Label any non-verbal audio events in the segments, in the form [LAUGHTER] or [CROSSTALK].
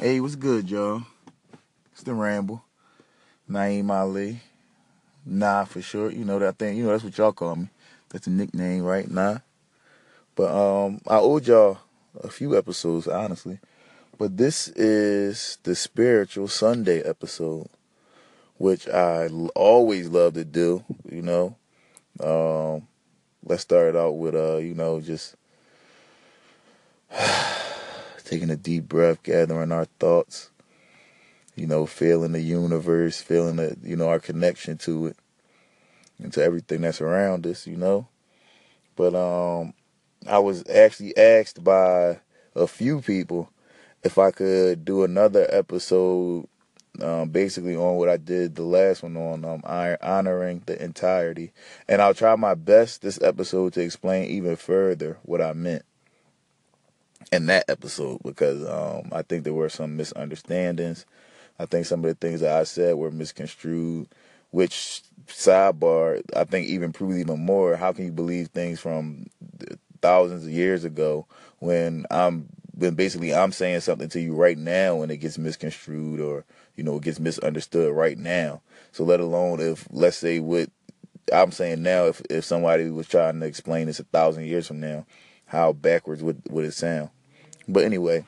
Hey, what's good, y'all? It's the Ramble. Naeem Ali. Nah, for sure. You know that thing. You know that's what y'all call me. That's a nickname, right? Nah. But um, I owed y'all a few episodes, honestly. But this is the spiritual Sunday episode, which I always love to do. You know. Um, let's start it out with uh, you know, just [SIGHS] taking a deep breath, gathering our thoughts, you know, feeling the universe, feeling the, you know, our connection to it and to everything that's around us, you know. But um I was actually asked by a few people if I could do another episode um, basically on what I did the last one on um, honoring the entirety. And I'll try my best this episode to explain even further what I meant in that episode because um, I think there were some misunderstandings. I think some of the things that I said were misconstrued, which sidebar, I think even proves even more. How can you believe things from thousands of years ago when I'm when basically I'm saying something to you right now and it gets misconstrued or you know it gets misunderstood right now. So let alone if let's say what I'm saying now, if if somebody was trying to explain this a thousand years from now, how backwards would would it sound? But anyway,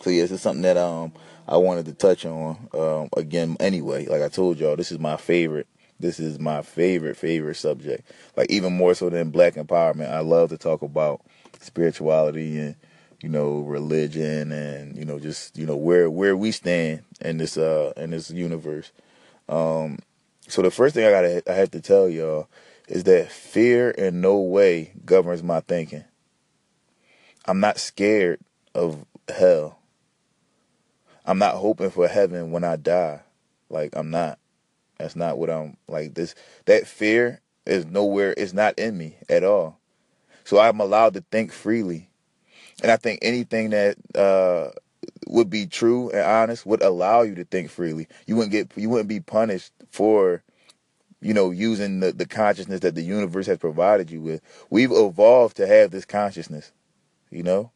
so yeah, this is something that um I wanted to touch on um again. Anyway, like I told y'all, this is my favorite. This is my favorite favorite subject. Like even more so than black empowerment, I love to talk about spirituality and you know religion and you know just you know where where we stand in this uh in this universe. Um, so the first thing I gotta I have to tell y'all is that fear in no way governs my thinking. I'm not scared of hell. I'm not hoping for heaven when I die. Like I'm not. That's not what I'm like this that fear is nowhere it's not in me at all. So I'm allowed to think freely. And I think anything that uh would be true and honest would allow you to think freely. You wouldn't get you wouldn't be punished for you know using the, the consciousness that the universe has provided you with. We've evolved to have this consciousness. You know?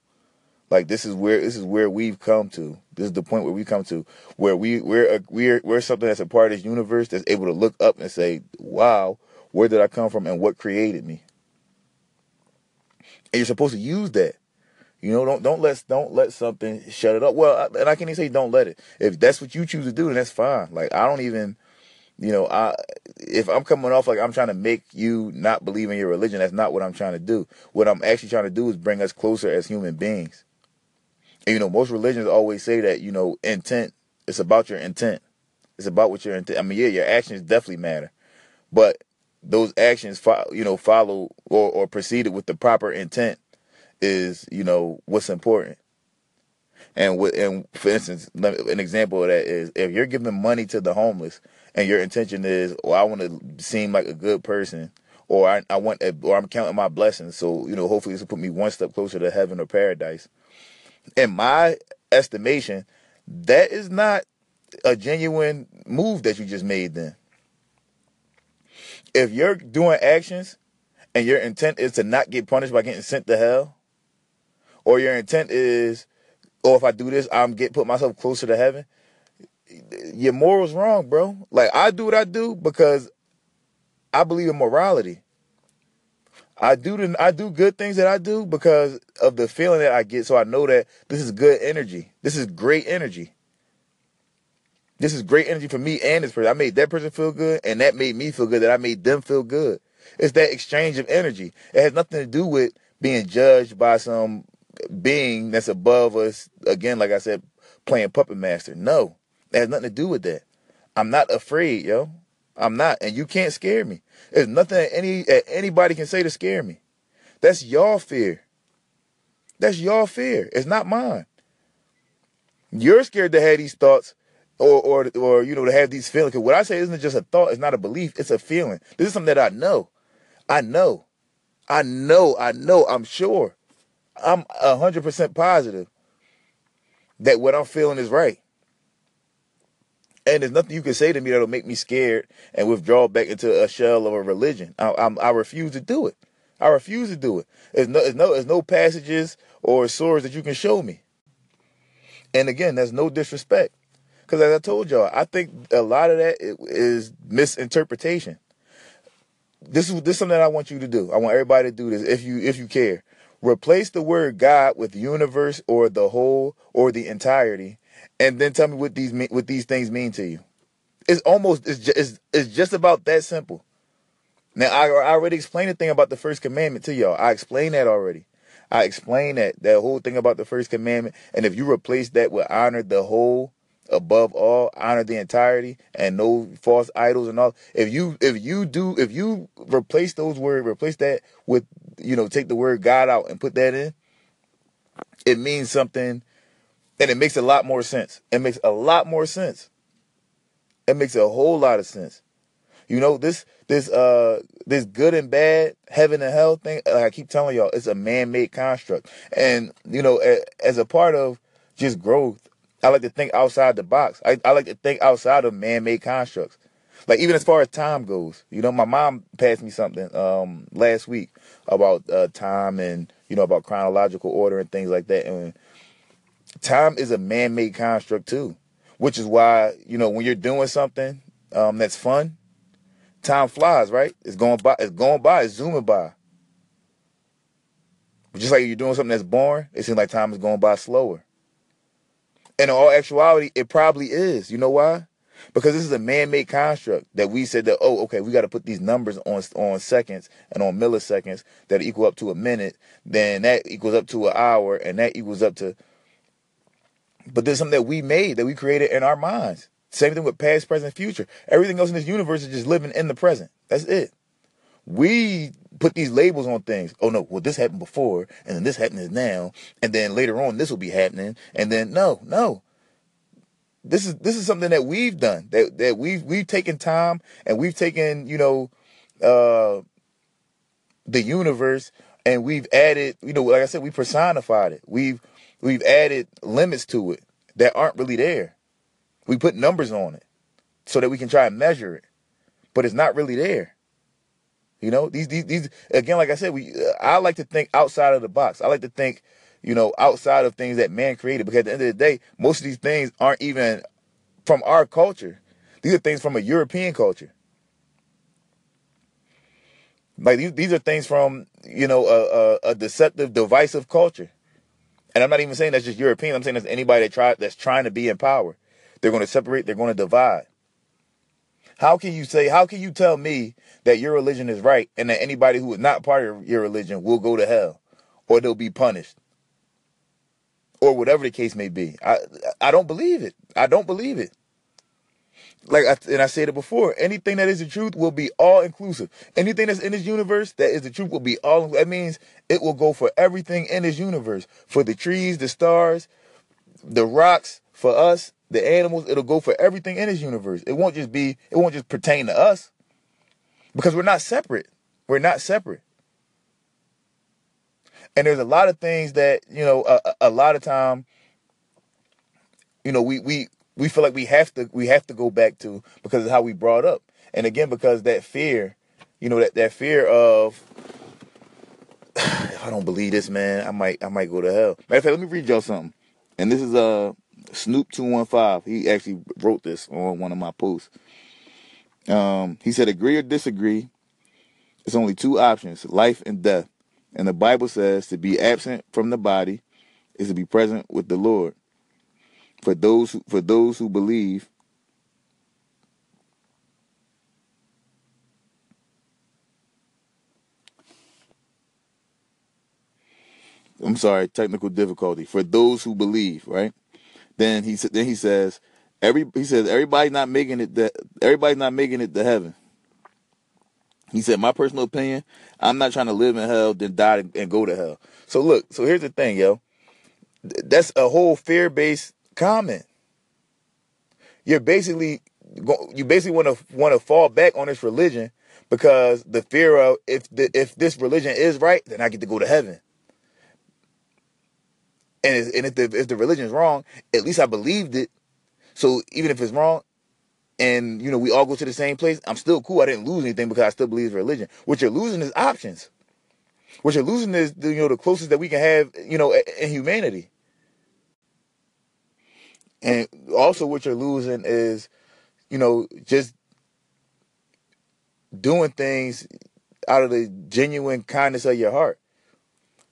Like this is where this is where we've come to. This is the point where we come to where we we're a, we're we're something that's a part of this universe that's able to look up and say, "Wow, where did I come from and what created me?" And you're supposed to use that. You know, don't don't let don't let something shut it up. Well, and I can't even say don't let it. If that's what you choose to do, then that's fine. Like I don't even, you know, I if I'm coming off like I'm trying to make you not believe in your religion, that's not what I'm trying to do. What I'm actually trying to do is bring us closer as human beings. And, you know, most religions always say that, you know, intent, it's about your intent. It's about what your intent. I mean, yeah, your actions definitely matter. But those actions, you know, follow or, or preceded with the proper intent is, you know, what's important. And with, and for instance, an example of that is if you're giving money to the homeless and your intention is, well, I want to seem like a good person, or I, I want, or I'm counting my blessings, so you know, hopefully this will put me one step closer to heaven or paradise in my estimation, that is not a genuine move that you just made then. If you're doing actions and your intent is to not get punished by getting sent to hell, or your intent is, oh, if I do this, I'm get put myself closer to heaven, your morals wrong, bro. Like I do what I do because I believe in morality. I do the, I do good things that I do because of the feeling that I get. So I know that this is good energy. This is great energy. This is great energy for me and this person. I made that person feel good, and that made me feel good. That I made them feel good. It's that exchange of energy. It has nothing to do with being judged by some being that's above us. Again, like I said, playing puppet master. No, it has nothing to do with that. I'm not afraid, yo. I'm not, and you can't scare me. There's nothing that any that anybody can say to scare me. That's your fear. That's your fear. It's not mine. You're scared to have these thoughts or or or you know to have these feelings. Cause what I say isn't just a thought, it's not a belief, it's a feeling. This is something that I know. I know. I know, I know, I'm sure. I'm hundred percent positive that what I'm feeling is right. And there's nothing you can say to me that'll make me scared and withdraw back into a shell of a religion. I, I, I refuse to do it. I refuse to do it. There's no, there's no, there's no passages or swords that you can show me. And again, that's no disrespect. Because as I told y'all, I think a lot of that is misinterpretation. This is this is something I want you to do. I want everybody to do this if you if you care. Replace the word God with universe or the whole or the entirety, and then tell me what these what these things mean to you. It's almost it's just, it's, it's just about that simple. Now I, I already explained the thing about the first commandment to y'all. I explained that already. I explained that that whole thing about the first commandment, and if you replace that with honor the whole above all, honor the entirety, and no false idols and all. If you if you do if you replace those words, replace that with you know take the word God out and put that in, it means something, and it makes a lot more sense. It makes a lot more sense. It makes a whole lot of sense. You know this this uh this good and bad heaven and hell thing. Like I keep telling y'all, it's a man made construct, and you know as a part of just growth I like to think outside the box. I, I like to think outside of man-made constructs. Like even as far as time goes, you know, my mom passed me something um, last week about uh, time and you know about chronological order and things like that. And time is a man-made construct too, which is why you know when you're doing something um, that's fun, time flies. Right? It's going by. It's going by. It's zooming by. Just like you're doing something that's boring, it seems like time is going by slower. And in all actuality, it probably is. You know why? Because this is a man-made construct that we said that oh okay we got to put these numbers on on seconds and on milliseconds that equal up to a minute then that equals up to an hour and that equals up to but there's something that we made that we created in our minds. Same thing with past present future. Everything else in this universe is just living in the present. That's it. We put these labels on things. Oh no, well this happened before, and then this happens now, and then later on this will be happening, and then no, no. This is this is something that we've done that that we've we've taken time and we've taken you know uh the universe and we've added you know like I said we personified it. We've we've added limits to it that aren't really there we put numbers on it so that we can try and measure it but it's not really there you know, these these these again, like I said, we uh, I like to think outside of the box. I like to think, you know, outside of things that man created. Because at the end of the day, most of these things aren't even from our culture. These are things from a European culture. Like these, these are things from you know a, a, a deceptive, divisive culture. And I'm not even saying that's just European. I'm saying that's anybody that try that's trying to be in power. They're going to separate. They're going to divide. How can you say, how can you tell me that your religion is right and that anybody who is not part of your religion will go to hell or they'll be punished? Or whatever the case may be. I I don't believe it. I don't believe it. Like I, and I said it before, anything that is the truth will be all inclusive. Anything that's in this universe that is the truth will be all. That means it will go for everything in this universe, for the trees, the stars, the rocks, for us, the animals, it'll go for everything in this universe. It won't just be, it won't just pertain to us. Because we're not separate. We're not separate. And there's a lot of things that, you know, a, a lot of time, you know, we, we, we feel like we have to, we have to go back to because of how we brought up. And again, because that fear, you know, that, that fear of, [SIGHS] if I don't believe this, man, I might, I might go to hell. Matter of fact, let me read y'all something. And this is, uh, Snoop two one five. He actually wrote this on one of my posts. Um, he said, "Agree or disagree. It's only two options: life and death. And the Bible says to be absent from the body is to be present with the Lord. For those for those who believe." I'm sorry, technical difficulty. For those who believe, right? Then he then he says every he says everybody's not making it that everybody's not making it to heaven. He said, my personal opinion, I'm not trying to live in hell, then die and go to hell. So look, so here's the thing, yo. That's a whole fear-based comment. You're basically you basically want to want to fall back on this religion because the fear of if the, if this religion is right, then I get to go to heaven. And, and if the if the religion is wrong, at least I believed it. So even if it's wrong, and you know we all go to the same place, I'm still cool. I didn't lose anything because I still believe in religion. What you're losing is options. What you're losing is you know the closest that we can have you know in humanity. And also what you're losing is, you know, just doing things out of the genuine kindness of your heart.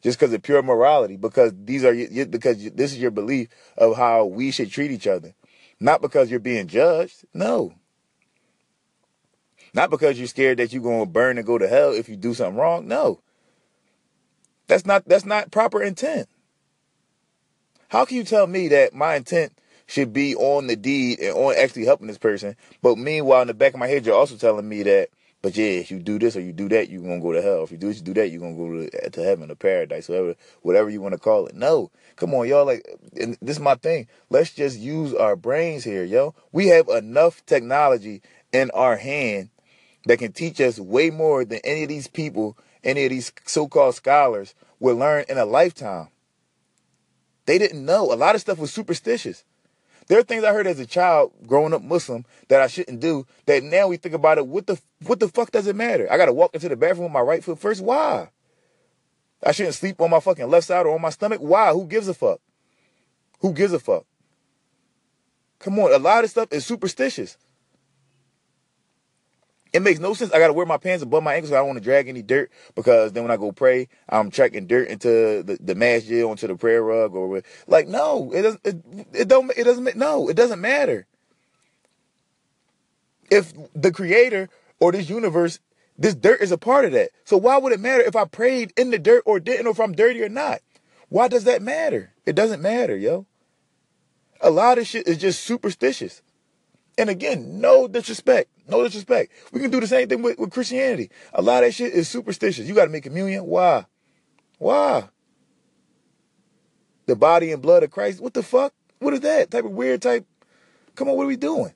Just because of pure morality, because these are because this is your belief of how we should treat each other, not because you're being judged. No, not because you're scared that you're going to burn and go to hell if you do something wrong. No. That's not that's not proper intent. How can you tell me that my intent should be on the deed and on actually helping this person, but meanwhile in the back of my head you're also telling me that but yeah, if you do this or you do that, you're gonna go to hell. If you do this, you do that, you're gonna go to, heaven or paradise, whatever whatever you want to call it. No. Come on, y'all. Like this is my thing. Let's just use our brains here, yo. We have enough technology in our hand that can teach us way more than any of these people, any of these so-called scholars will learn in a lifetime. They didn't know. A lot of stuff was superstitious. There are things I heard as a child growing up Muslim that I shouldn't do. That now we think about it. What the what the fuck does it matter? I gotta walk into the bathroom with my right foot first. Why? I shouldn't sleep on my fucking left side or on my stomach. Why? Who gives a fuck? Who gives a fuck? Come on, a lot of stuff is superstitious. It makes no sense. I gotta wear my pants above my ankles. I don't want to drag any dirt because then when I go pray, I'm tracking dirt into the, the masjid onto the prayer rug or like no, it doesn't. It, it don't. It doesn't. No, it doesn't matter. If the creator or this universe, this dirt is a part of that. So why would it matter if I prayed in the dirt or didn't, or if I'm dirty or not? Why does that matter? It doesn't matter, yo. A lot of shit is just superstitious. And again, no disrespect. No disrespect. We can do the same thing with, with Christianity. A lot of that shit is superstitious. You got to make communion. Why? Why? The body and blood of Christ. What the fuck? What is that? Type of weird type. Come on, what are we doing?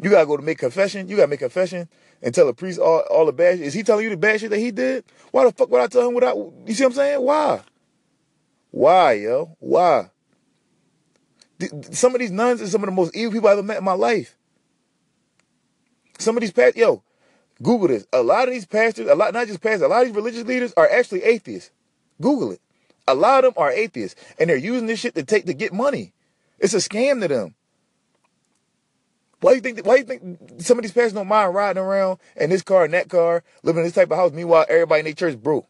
You gotta go to make confession. You gotta make confession and tell the priest all, all the bad shit. Is he telling you the bad shit that he did? Why the fuck would I tell him without you see what I'm saying? Why? Why, yo? Why? Some of these nuns are some of the most evil people I've ever met in my life. Some of these pastors, yo, Google this. A lot of these pastors, a lot, not just pastors, a lot of these religious leaders are actually atheists. Google it. A lot of them are atheists, and they're using this shit to take to get money. It's a scam to them. Why do you think? Why do you think some of these pastors don't mind riding around in this car and that car, living in this type of house? Meanwhile, everybody in their church broke.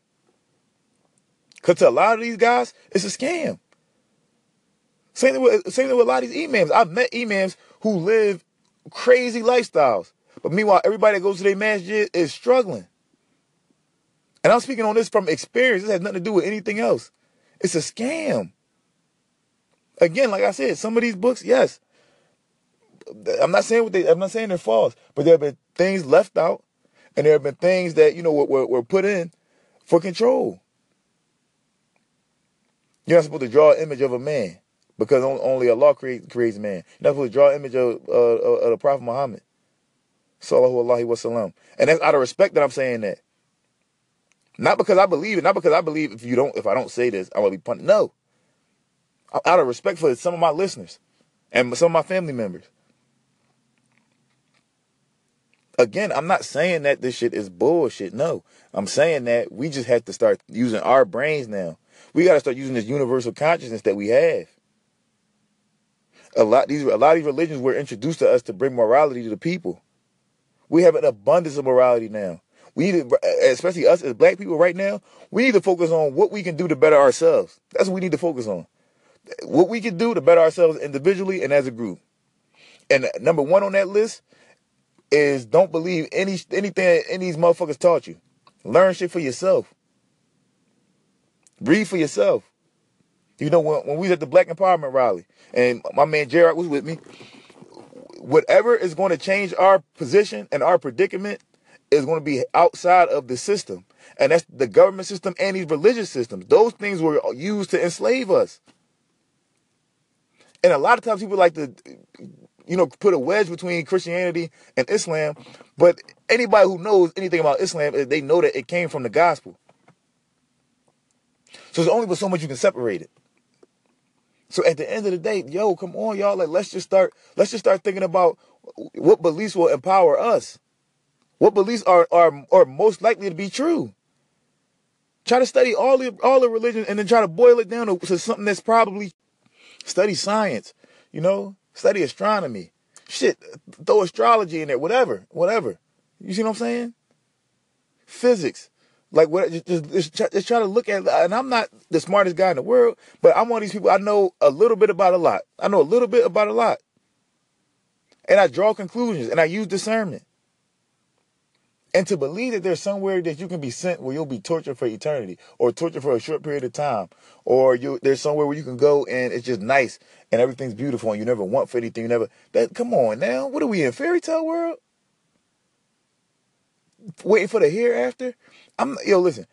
Cause to a lot of these guys, it's a scam. Same thing with same thing with a lot of these imams. I've met imams who live crazy lifestyles, but meanwhile, everybody that goes to their masjid is struggling. And I'm speaking on this from experience. This has nothing to do with anything else. It's a scam. Again, like I said, some of these books, yes. I'm not saying what they. I'm not saying they're false, but there have been things left out, and there have been things that you know were, were, put in for control. You're not supposed to draw an image of a man because only Allah creates, creates man. You're not supposed to draw an image of, uh, of the Prophet Muhammad. Sallallahu Alaihi Wasallam. And that's out of respect that I'm saying that. Not because I believe it, not because I believe if you don't, if I don't say this, I'm gonna be punished. No. Out of respect for some of my listeners and some of my family members. Again, I'm not saying that this shit is bullshit. No. I'm saying that we just have to start using our brains now. We gotta start using this universal consciousness that we have a lot these a lot of these religions were introduced to us to bring morality to the people. We have an abundance of morality now. We need to, especially us as black people right now, we need to focus on what we can do to better ourselves. That's what we need to focus on. What we can do to better ourselves individually and as a group. And number one on that list is don't believe any anything any these motherfuckers taught you. Learn shit for yourself. Read for yourself. You know, when, when we was at the Black Empowerment rally, and my man Jared was with me, whatever is going to change our position and our predicament is going to be outside of the system. And that's the government system and these religious systems. Those things were used to enslave us. And a lot of times people like to, you know, put a wedge between Christianity and Islam. But anybody who knows anything about Islam, eh, they know that it came from the gospel. So there's only so much you can separate it. So at the end of the day, yo, come on, y'all. Like, let's just start. Let's just start thinking about what beliefs will empower us. What beliefs are are are most likely to be true. Try to study all the all the religions and then try to boil it down to, to something that's probably Study science, you know, study astronomy. Shit, throw astrology in there, whatever, whatever. You see what I'm saying? Physics. Like what? Just, just, just, try, to look at. And I'm not the smartest guy in the world, but I'm one of these people. I know a little bit about a lot. I know a little bit about a lot, and I draw conclusions and I use discernment. And to believe that there's somewhere that you can be sent where you'll be tortured for eternity, or tortured for a short period of time, or you there's somewhere where you can go and it's just nice and everything's beautiful and you never want for anything. You never that. Come on now, what are we in fairy tale world? Waiting for the hereafter? I'm yo listen.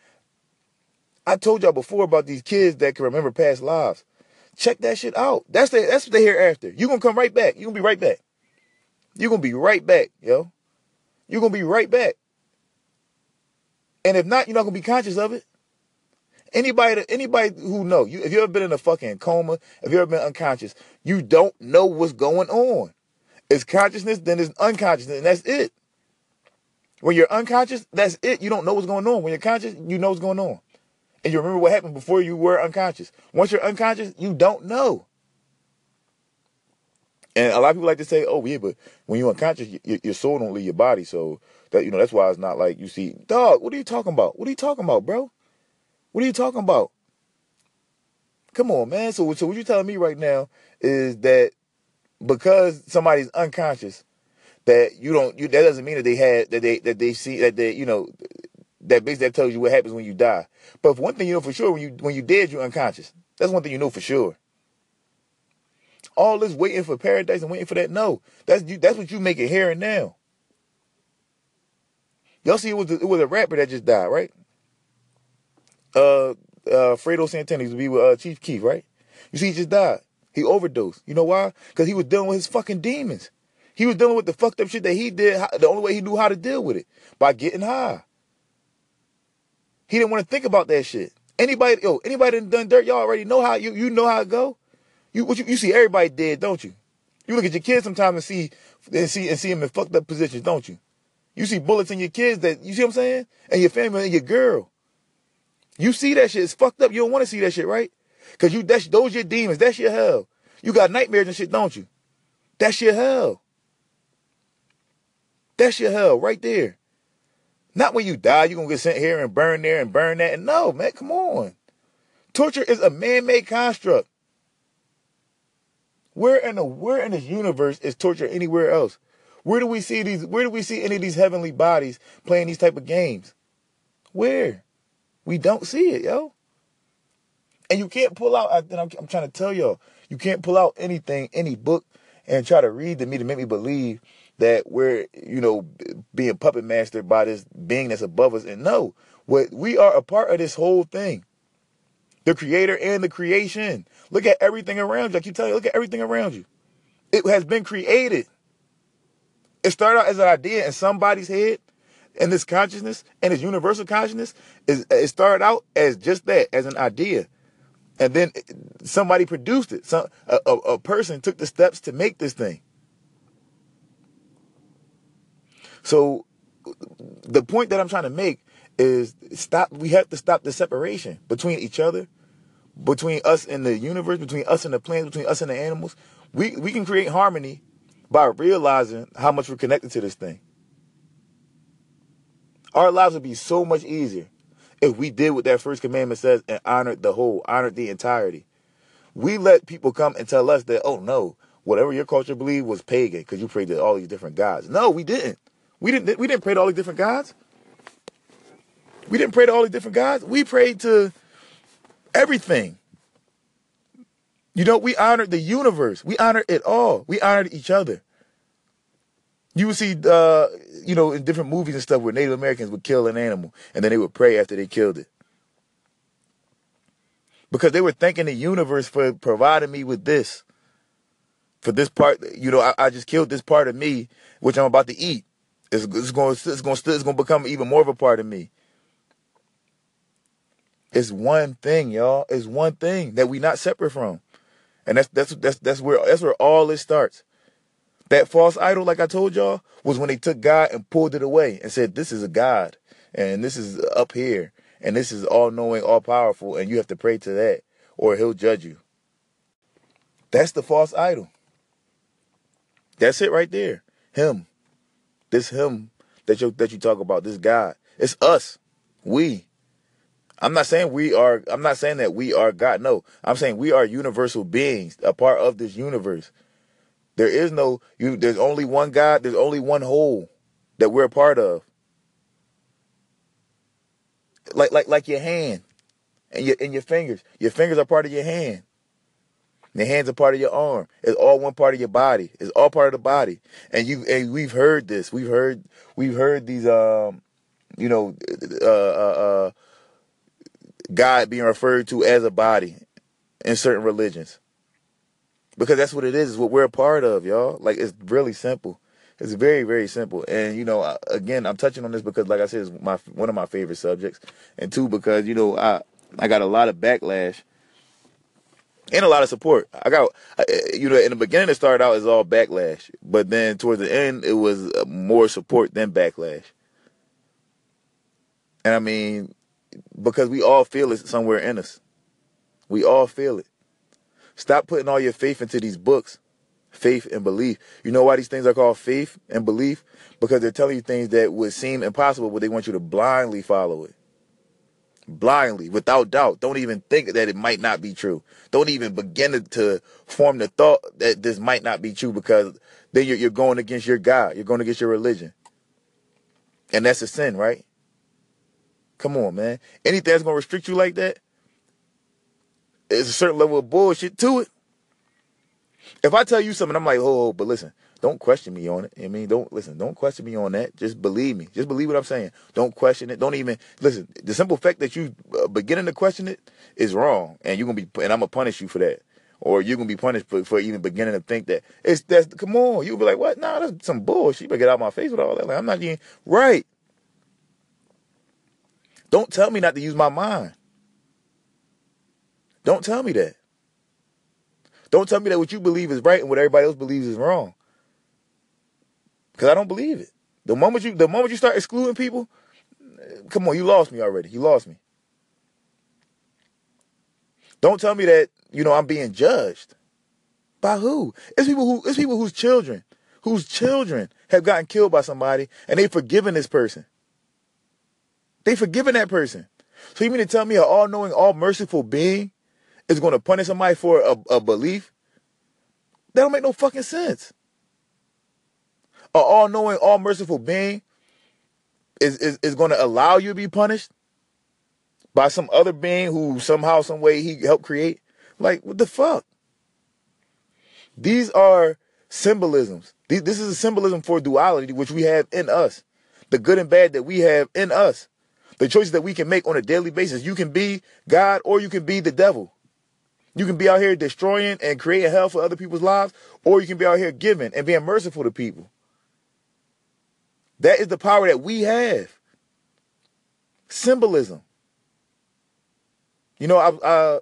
I told y'all before about these kids that can remember past lives. Check that shit out. That's the that's what they hereafter. You gonna come right back. You gonna be right back. You gonna be right back, yo. You gonna be right back. And if not, you're not gonna be conscious of it. Anybody, anybody who know you, if you ever been in a fucking coma, if you ever been unconscious, you don't know what's going on. It's consciousness, then it's unconsciousness, and that's it. When you're unconscious, that's it. You don't know what's going on. When you're conscious, you know what's going on. And you remember what happened before you were unconscious. Once you're unconscious, you don't know. And a lot of people like to say, "Oh yeah, but when you're unconscious, your, your soul don't leave your body." So that you know that's why it's not like you see, dog. What are you talking about? What are you talking about, bro? What are you talking about? Come on, man. So so what you're telling me right now is that because somebody's unconscious, that you don't you that doesn't mean that they had that they that they see that they you know that basically that tells you what happens when you die. But one thing you know for sure when you when you dead you're unconscious. That's one thing you know for sure. All this waiting for paradise and waiting for that. No, that's you. That's what you make it here and now. Y'all see, it was it was a rapper that just died, right? Uh, uh, Fredo Santana used to be with uh, Chief Keef, right? You see, he just died. He overdosed. You know why? Because he was dealing with his fucking demons. He was dealing with the fucked up shit that he did. The only way he knew how to deal with it by getting high. He didn't want to think about that shit. Anybody, yo, anybody done dirt, y'all already know how you you know how it go. You what you, you see everybody dead, don't you? You look at your kids sometimes and see and see and see them in fucked up positions, don't you? You see bullets in your kids that you see what I'm saying, and your family and your girl. You see that shit. It's fucked up. You don't want to see that shit, right? Cause you that's those your demons. That's your hell. You got nightmares and shit, don't you? That's your hell. That's your hell right there. Not when you die, you're gonna get sent here and burn there and burn that. No, man, come on. Torture is a man-made construct. Where in the where in this universe is torture anywhere else? Where do we see these? Where do we see any of these heavenly bodies playing these type of games? Where? We don't see it, yo. And you can't pull out. I'm, I'm trying to tell y'all, you can't pull out anything, any book, and try to read to me to make me believe that we're, you know, being puppet mastered by this being that's above us. And no, what we are a part of this whole thing. The creator and the creation. Look at everything around you. I keep telling you, look at everything around you. It has been created. It started out as an idea in somebody's head, and this consciousness and this universal consciousness is it started out as just that, as an idea. And then eh, somebody produced it. Some a, a, a person took the steps to make this thing. So the point that I'm trying to make is stop we have to stop the separation between each other, between us and the universe, between us and the plants, between us and the animals. We we can create harmony by realizing how much we're connected to this thing. Our lives would be so much easier if we did what that first commandment says and honored the whole, honored the entirety. We let people come and tell us that, oh no, whatever your culture believed was pagan because you prayed to all these different gods. No, we didn't. We didn't we didn't pray to all the different gods. We didn't pray to all the different gods. We prayed to everything. You know, we honored the universe. We honored it all. We honored each other. You would see, uh, you know, in different movies and stuff where Native Americans would kill an animal and then they would pray after they killed it. Because they were thanking the universe for providing me with this. For this part, you know, I, I just killed this part of me, which I'm about to eat. It's, it's going, it's going, it's going to become even more of a part of me. It's one thing, y'all. It's one thing that we not separate from, and that's that's that's that's where that's where all this starts. That false idol, like I told y'all, was when they took God and pulled it away and said, "This is a God, and this is up here, and this is all knowing, all powerful, and you have to pray to that, or He'll judge you." That's the false idol. That's it right there. Him. This him that you that you talk about, this God. It's us. We. I'm not saying we are I'm not saying that we are God. No. I'm saying we are universal beings, a part of this universe. There is no you there's only one God, there's only one whole that we're a part of. Like like like your hand and your and your fingers. Your fingers are part of your hand. Your hands are part of your arm. It's all one part of your body. It's all part of the body. And you and we've heard this. We've heard we've heard these um you know uh uh, uh God being referred to as a body in certain religions. Because that's what it is, is what we're a part of, y'all. Like it's really simple. It's very, very simple. And you know, again, I'm touching on this because, like I said, it's my one of my favorite subjects, and two because you know I I got a lot of backlash and a lot of support. I got you know in the beginning it started out as all backlash, but then towards the end it was uh, more support than backlash. And I mean, because we all feel it somewhere in us. We all feel it. Stop putting all your faith into these books. Faith and belief. You know why these things are called faith and belief? Because they're telling you things that would seem impossible, but they want you to blindly follow it. Blindly, without doubt. Don't even think that it might not be true. Don't even begin to, to form the thought that this might not be true because then you're, you're going against your God. You're going against your religion. And that's a sin, right? Come on, man. Anything that's gonna restrict you like that, there's a certain level of bullshit to it. If I tell you something, I'm like, oh, but listen, don't question me on it. I mean, don't listen, don't question me on that. Just believe me. Just believe what I'm saying. Don't question it. Don't even listen. The simple fact that you uh, beginning to question it is wrong, and you're gonna be, and I'm gonna punish you for that, or you're gonna be punished for, for even beginning to think that it's that's. Come on, you'll be like, what? Nah, that's some bullshit. You better get out my face with all that. Like, I'm not even right. Don't tell me not to use my mind. Don't tell me that. Don't tell me that what you believe is right and what everybody else believes is wrong. Cause I don't believe it. The moment you the moment you start excluding people, come on, you lost me already. You lost me. Don't tell me that, you know, I'm being judged. By who? It's people who it's people whose children, whose children have gotten killed by somebody and they've forgiven this person. They've forgiven that person. So you mean to tell me an all-knowing, all-merciful being is going to punish somebody for a, a belief? That don't make no fucking sense. An all-knowing, all-merciful being is, is, is going to allow you to be punished by some other being who somehow, some way he helped create? Like, what the fuck? These are symbolisms. This is a symbolism for duality, which we have in us. The good and bad that we have in us the choices that we can make on a daily basis. You can be God or you can be the devil. You can be out here destroying and creating hell for other people's lives, or you can be out here giving and being merciful to people. That is the power that we have. Symbolism. You know, I, I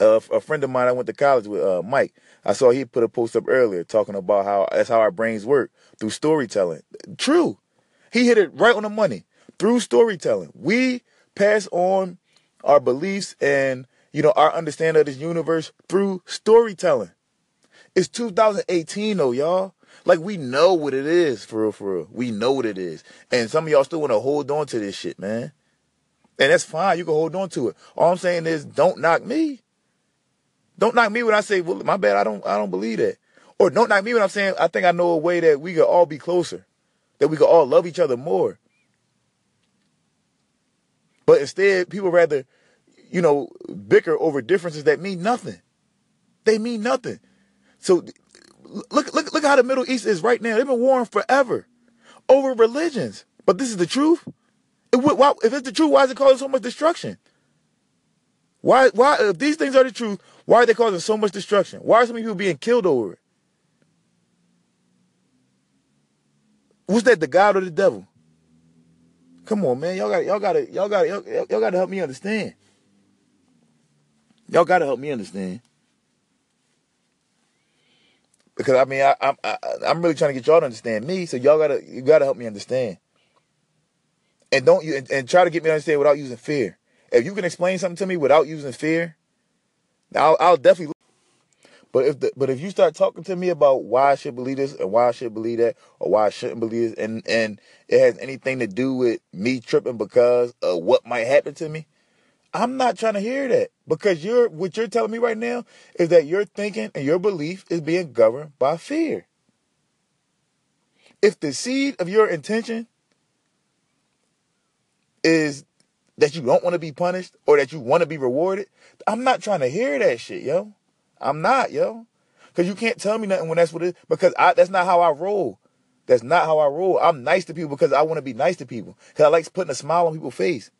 uh, a friend of mine I went to college with, uh, Mike. I saw he put a post up earlier talking about how that's how our brains work through storytelling. True, he hit it right on the money through storytelling. We pass on our beliefs and you know our understanding of this universe through storytelling. It's 2018 though, y'all. Like we know what it is for real, for real. We know what it is, and some of y'all still want to hold on to this shit, man. And that's fine. You can hold on to it. All I'm saying is, don't knock me. Don't knock me when I say, "Well, my bad. I don't. I don't believe that." Or don't knock me when I'm saying, "I think I know a way that we could all be closer, that we could all love each other more." But instead, people rather, you know, bicker over differences that mean nothing. They mean nothing. So look, look, look how the Middle East is right now. They've been warring forever over religions. But this is the truth. If, why, if it's the truth, why is it causing so much destruction? Why, why, if these things are the truth, why are they causing so much destruction? Why are so many people being killed over it? Who's that, the God or the devil? Come on, man. Y'all got y'all gotta y'all gotta y'all, y'all gotta help me understand. Y'all gotta help me understand. Because I mean I, I'm I, I'm really trying to get y'all to understand me, so y'all gotta you gotta help me understand. And don't you and, and try to get me to understand without using fear. If you can explain something to me without using fear, I'll I'll definitely But if the, but if you start talking to me about why I should believe this and why I should believe that or why I shouldn't believe this, and and it has anything to do with me tripping because of what might happen to me, I'm not trying to hear that because you're what you're telling me right now is that your thinking and your belief is being governed by fear. If the seed of your intention is that you don't want to be punished or that you want to be rewarded, I'm not trying to hear that shit, yo. I'm not, yo. Cause you can't tell me nothing when that's what it is. Because I, that's not how I roll. That's not how I roll. I'm nice to people because I want to be nice to people. Cause I like putting a smile on people's face.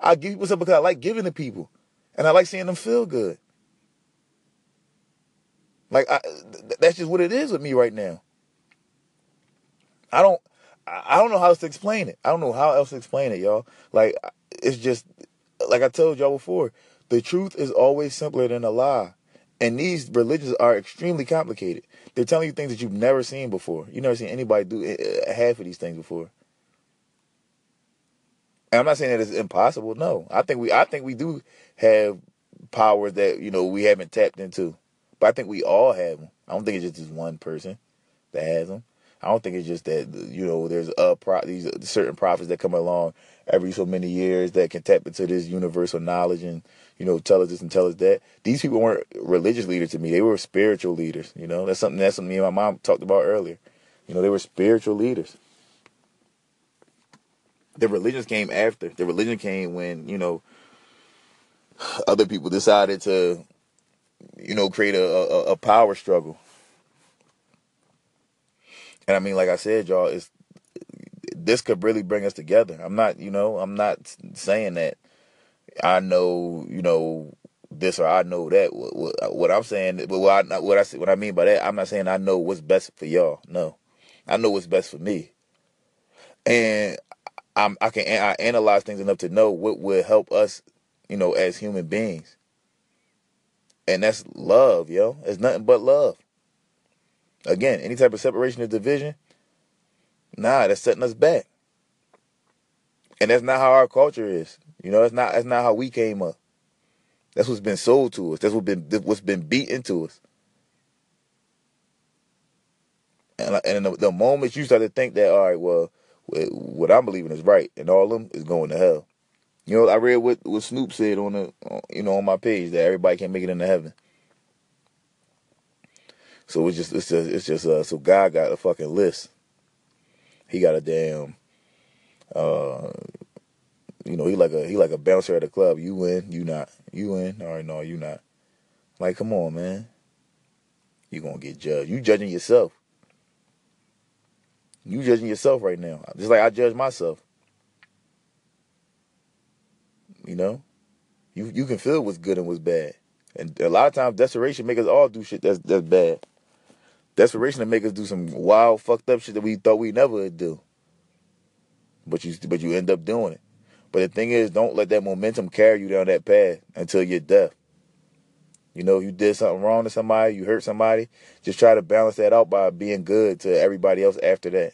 I give people something because I like giving to people, and I like seeing them feel good. Like I, that's just what it is with me right now. I don't, I don't know how else to explain it. I don't know how else to explain it, y'all. Like it's just, like I told y'all before, the truth is always simpler than a lie. And these religions are extremely complicated. They're telling you things that you've never seen before. You've never seen anybody do eh, eh, half of these things before. And I'm not saying that it's impossible. No, I think we I think we do have powers that you know we haven't tapped into, but I think we all have them. I don't think it's just this one person that has them. I don't think it's just that you know there's a pro- these certain prophets that come along every so many years that can tap into this universal knowledge and you know tell us this and tell us that. These people weren't religious leaders to me; they were spiritual leaders. You know, that's something that's something me and my mom talked about earlier. You know, they were spiritual leaders. The religions came after. The religion came when you know other people decided to you know create a, a, a power struggle. And I mean, like I said, y'all, it's this could really bring us together. I'm not, you know, I'm not saying that I know, you know, this or I know that. What, what I'm saying, but what I what I what I mean by that, I'm not saying I know what's best for y'all. No, I know what's best for me, and I'm I can I analyze things enough to know what would help us, you know, as human beings. And that's love, yo. It's nothing but love. Again, any type of separation or division, nah, that's setting us back. And that's not how our culture is. You know, that's not that's not how we came up. That's what's been sold to us. That's what been what's been beaten to us. And and the, the moment you start to think that, all right, well, what I'm believing is right, and all of them is going to hell. You know, I read what what Snoop said on the, you know, on my page that everybody can't make it into heaven. So it's just it's just it's just uh so God got a fucking list. He got a damn uh you know, he like a he like a bouncer at a club. You win, you not. You win. All right, no, you not. Like, come on, man. You gonna get judged. You judging yourself. You judging yourself right now. Just like I judge myself. You know? You you can feel what's good and what's bad. And a lot of times desperation make us all do shit that's that's bad. Desperation to make us do some wild, fucked up shit that we thought we never would do. But you but you end up doing it. But the thing is, don't let that momentum carry you down that path until you're deaf. You know, you did something wrong to somebody, you hurt somebody, just try to balance that out by being good to everybody else after that.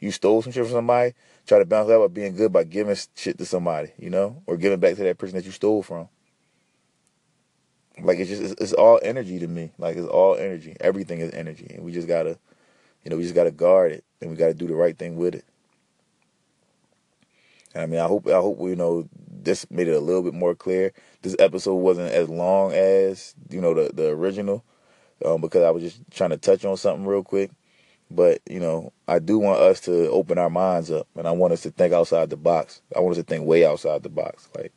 You stole some shit from somebody, try to balance that out by being good by giving shit to somebody, you know, or giving back to that person that you stole from. Like it's just it's, it's all energy to me. Like it's all energy. Everything is energy, and we just gotta, you know, we just gotta guard it, and we gotta do the right thing with it. I mean, I hope I hope you know this made it a little bit more clear. This episode wasn't as long as you know the the original, um, because I was just trying to touch on something real quick. But you know, I do want us to open our minds up, and I want us to think outside the box. I want us to think way outside the box, like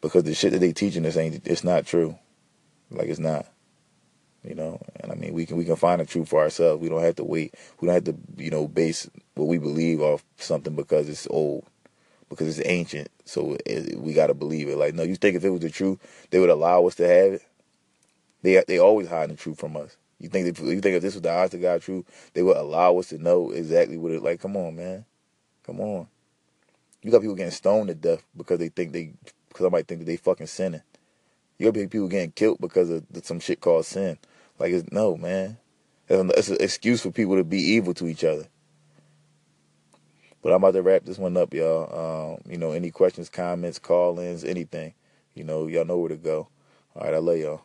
because the shit that they teaching us ain't it's not true, like it's not. You know, and I mean, we can we can find the truth for ourselves. We don't have to wait. We don't have to you know base what we believe off something because it's old because it's ancient. So it, we got to believe it. Like, no, you think if it was the truth, they would allow us to have it? They they always hide the truth from us. You think if, you think if this was the honest to God truth, they would allow us to know exactly what it like. Come on, man, come on. You got people getting stoned to death because they think they because somebody think that they fucking sinning. You got people getting killed because of some shit called sin. Like, it's, no, man. It's an excuse for people to be evil to each other. But I'm about to wrap this one up, y'all. Um, you know, any questions, comments, call ins, anything, you know, y'all know where to go. All right, I love y'all.